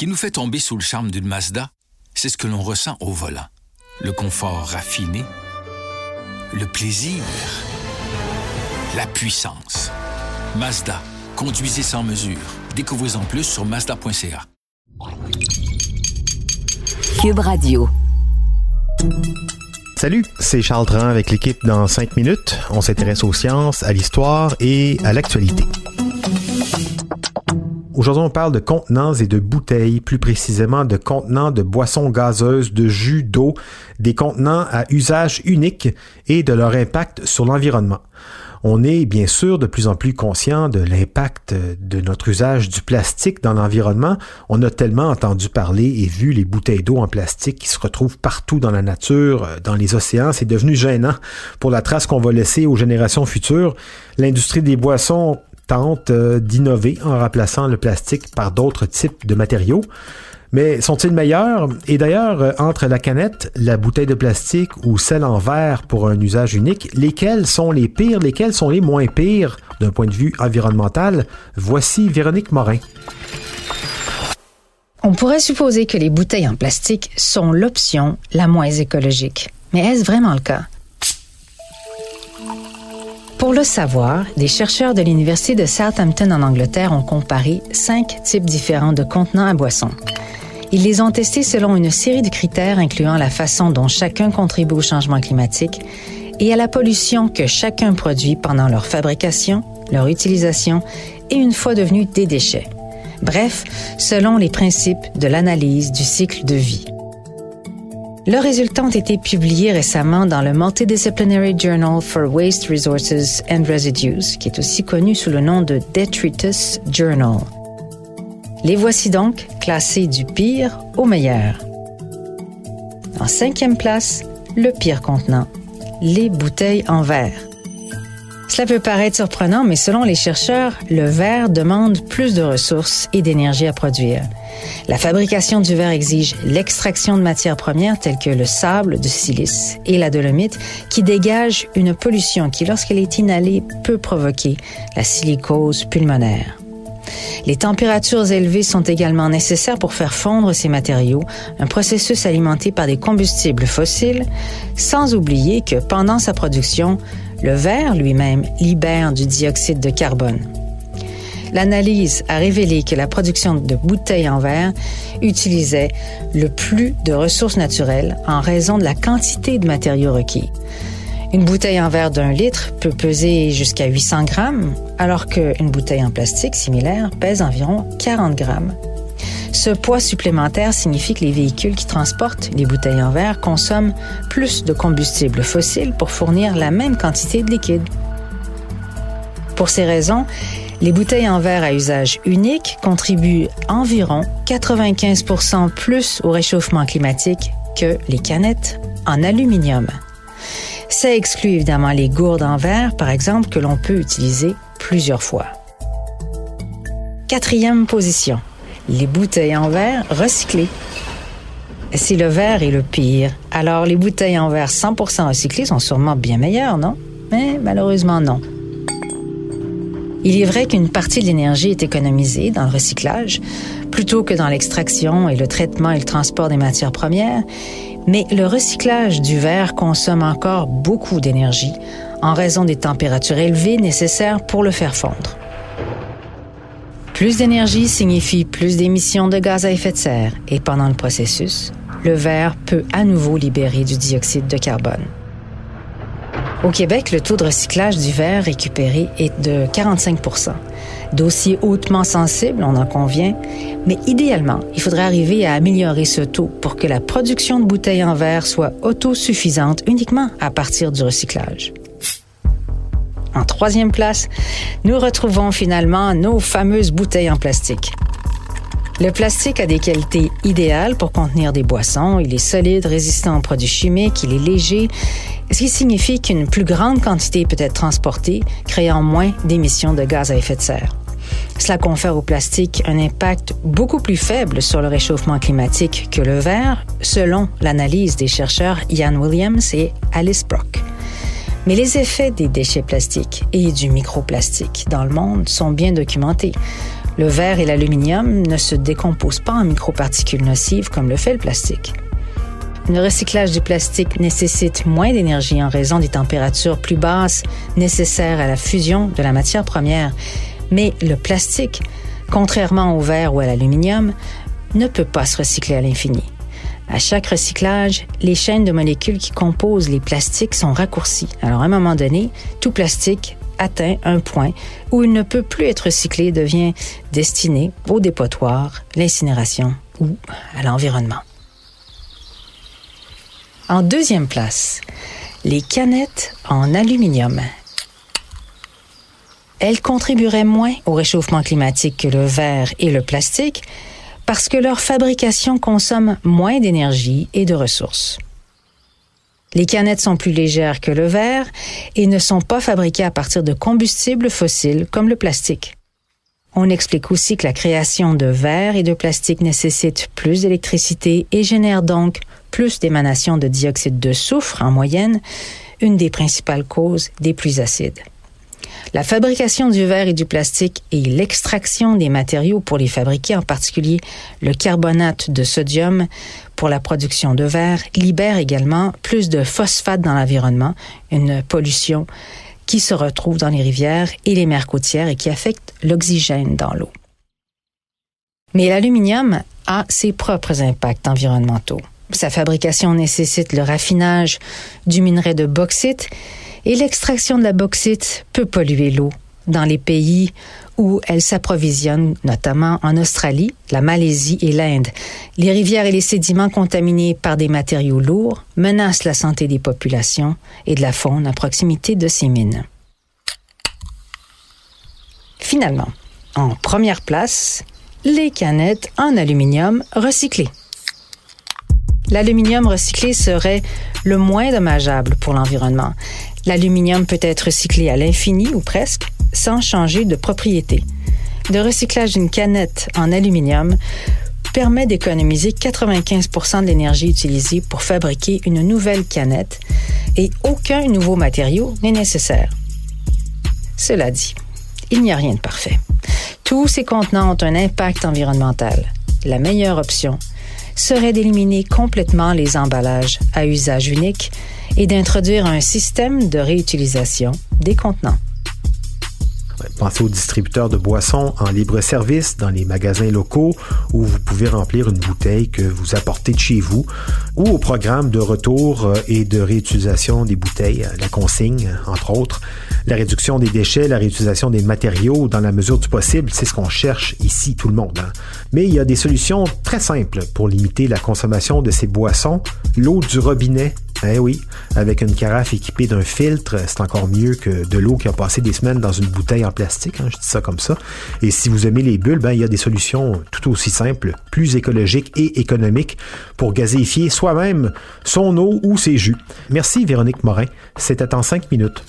qui nous fait tomber sous le charme d'une Mazda, c'est ce que l'on ressent au volant. Le confort raffiné, le plaisir, la puissance. Mazda, conduisez sans mesure. Découvrez en plus sur mazda.ca. Cube Radio. Salut, c'est Charles Tran avec l'équipe dans 5 minutes. On s'intéresse aux sciences, à l'histoire et à l'actualité. Aujourd'hui, on parle de contenants et de bouteilles, plus précisément de contenants de boissons gazeuses, de jus d'eau, des contenants à usage unique et de leur impact sur l'environnement. On est bien sûr de plus en plus conscient de l'impact de notre usage du plastique dans l'environnement. On a tellement entendu parler et vu les bouteilles d'eau en plastique qui se retrouvent partout dans la nature, dans les océans. C'est devenu gênant pour la trace qu'on va laisser aux générations futures. L'industrie des boissons tente euh, d'innover en remplaçant le plastique par d'autres types de matériaux. Mais sont-ils meilleurs? Et d'ailleurs, euh, entre la canette, la bouteille de plastique ou celle en verre pour un usage unique, lesquels sont les pires, lesquels sont les moins pires? D'un point de vue environnemental? Voici Véronique Morin. On pourrait supposer que les bouteilles en plastique sont l'option la moins écologique. Mais est-ce vraiment le cas? Pour le savoir, des chercheurs de l'Université de Southampton en Angleterre ont comparé cinq types différents de contenants à boissons. Ils les ont testés selon une série de critères incluant la façon dont chacun contribue au changement climatique et à la pollution que chacun produit pendant leur fabrication, leur utilisation et une fois devenus des déchets. Bref, selon les principes de l'analyse du cycle de vie. Leurs résultats ont été publiés récemment dans le Multidisciplinary Journal for Waste Resources and Residues, qui est aussi connu sous le nom de Detritus Journal. Les voici donc classés du pire au meilleur. En cinquième place, le pire contenant, les bouteilles en verre. Cela peut paraître surprenant, mais selon les chercheurs, le verre demande plus de ressources et d'énergie à produire. La fabrication du verre exige l'extraction de matières premières telles que le sable de silice et la dolomite qui dégagent une pollution qui, lorsqu'elle est inhalée, peut provoquer la silicose pulmonaire. Les températures élevées sont également nécessaires pour faire fondre ces matériaux, un processus alimenté par des combustibles fossiles, sans oublier que pendant sa production, le verre lui-même libère du dioxyde de carbone. L'analyse a révélé que la production de bouteilles en verre utilisait le plus de ressources naturelles en raison de la quantité de matériaux requis. Une bouteille en verre d'un litre peut peser jusqu'à 800 grammes, alors qu'une bouteille en plastique similaire pèse environ 40 grammes. Ce poids supplémentaire signifie que les véhicules qui transportent les bouteilles en verre consomment plus de combustible fossile pour fournir la même quantité de liquide. Pour ces raisons, les bouteilles en verre à usage unique contribuent environ 95% plus au réchauffement climatique que les canettes en aluminium. Ça exclut évidemment les gourdes en verre, par exemple, que l'on peut utiliser plusieurs fois. Quatrième position, les bouteilles en verre recyclées. Si le verre est le pire, alors les bouteilles en verre 100% recyclées sont sûrement bien meilleures, non? Mais malheureusement non. Il est vrai qu'une partie de l'énergie est économisée dans le recyclage plutôt que dans l'extraction et le traitement et le transport des matières premières, mais le recyclage du verre consomme encore beaucoup d'énergie en raison des températures élevées nécessaires pour le faire fondre. Plus d'énergie signifie plus d'émissions de gaz à effet de serre et pendant le processus, le verre peut à nouveau libérer du dioxyde de carbone. Au Québec, le taux de recyclage du verre récupéré est de 45 Dossier hautement sensible, on en convient, mais idéalement, il faudrait arriver à améliorer ce taux pour que la production de bouteilles en verre soit autosuffisante uniquement à partir du recyclage. En troisième place, nous retrouvons finalement nos fameuses bouteilles en plastique. Le plastique a des qualités idéales pour contenir des boissons. Il est solide, résistant aux produits chimiques, il est léger, ce qui signifie qu'une plus grande quantité peut être transportée, créant moins d'émissions de gaz à effet de serre. Cela confère au plastique un impact beaucoup plus faible sur le réchauffement climatique que le verre, selon l'analyse des chercheurs Ian Williams et Alice Brock. Mais les effets des déchets plastiques et du microplastique dans le monde sont bien documentés. Le verre et l'aluminium ne se décomposent pas en microparticules nocives comme le fait le plastique. Le recyclage du plastique nécessite moins d'énergie en raison des températures plus basses nécessaires à la fusion de la matière première. Mais le plastique, contrairement au verre ou à l'aluminium, ne peut pas se recycler à l'infini. À chaque recyclage, les chaînes de molécules qui composent les plastiques sont raccourcies. Alors à un moment donné, tout plastique atteint un point où il ne peut plus être recyclé et devient destiné au dépotoir, l'incinération ou à l'environnement. En deuxième place, les canettes en aluminium. Elles contribueraient moins au réchauffement climatique que le verre et le plastique parce que leur fabrication consomme moins d'énergie et de ressources. Les canettes sont plus légères que le verre et ne sont pas fabriquées à partir de combustibles fossiles comme le plastique. On explique aussi que la création de verre et de plastique nécessite plus d'électricité et génère donc plus d'émanations de dioxyde de soufre en moyenne, une des principales causes des pluies acides. La fabrication du verre et du plastique et l'extraction des matériaux pour les fabriquer, en particulier le carbonate de sodium pour la production de verre, libère également plus de phosphate dans l'environnement, une pollution qui se retrouve dans les rivières et les mers côtières et qui affecte l'oxygène dans l'eau. Mais l'aluminium a ses propres impacts environnementaux. Sa fabrication nécessite le raffinage du minerai de bauxite et l'extraction de la bauxite peut polluer l'eau dans les pays où elle s'approvisionne, notamment en Australie, la Malaisie et l'Inde. Les rivières et les sédiments contaminés par des matériaux lourds menacent la santé des populations et de la faune à proximité de ces mines. Finalement, en première place, les canettes en aluminium recyclé. L'aluminium recyclé serait le moins dommageable pour l'environnement. L'aluminium peut être recyclé à l'infini ou presque sans changer de propriété. Le recyclage d'une canette en aluminium permet d'économiser 95 de l'énergie utilisée pour fabriquer une nouvelle canette et aucun nouveau matériau n'est nécessaire. Cela dit, il n'y a rien de parfait. Tous ces contenants ont un impact environnemental. La meilleure option serait d'éliminer complètement les emballages à usage unique et d'introduire un système de réutilisation des contenants. Pensez aux distributeurs de boissons en libre-service dans les magasins locaux où vous pouvez remplir une bouteille que vous apportez de chez vous ou au programme de retour euh, et de réutilisation des bouteilles, la consigne, entre autres. La réduction des déchets, la réutilisation des matériaux dans la mesure du possible, c'est ce qu'on cherche ici tout le monde. Hein. Mais il y a des solutions très simples pour limiter la consommation de ces boissons. L'eau du robinet eh oui, avec une carafe équipée d'un filtre, c'est encore mieux que de l'eau qui a passé des semaines dans une bouteille en plastique, hein, je dis ça comme ça. Et si vous aimez les bulles, ben, il y a des solutions tout aussi simples, plus écologiques et économiques pour gazéifier soi-même son eau ou ses jus. Merci Véronique Morin, c'était en cinq minutes.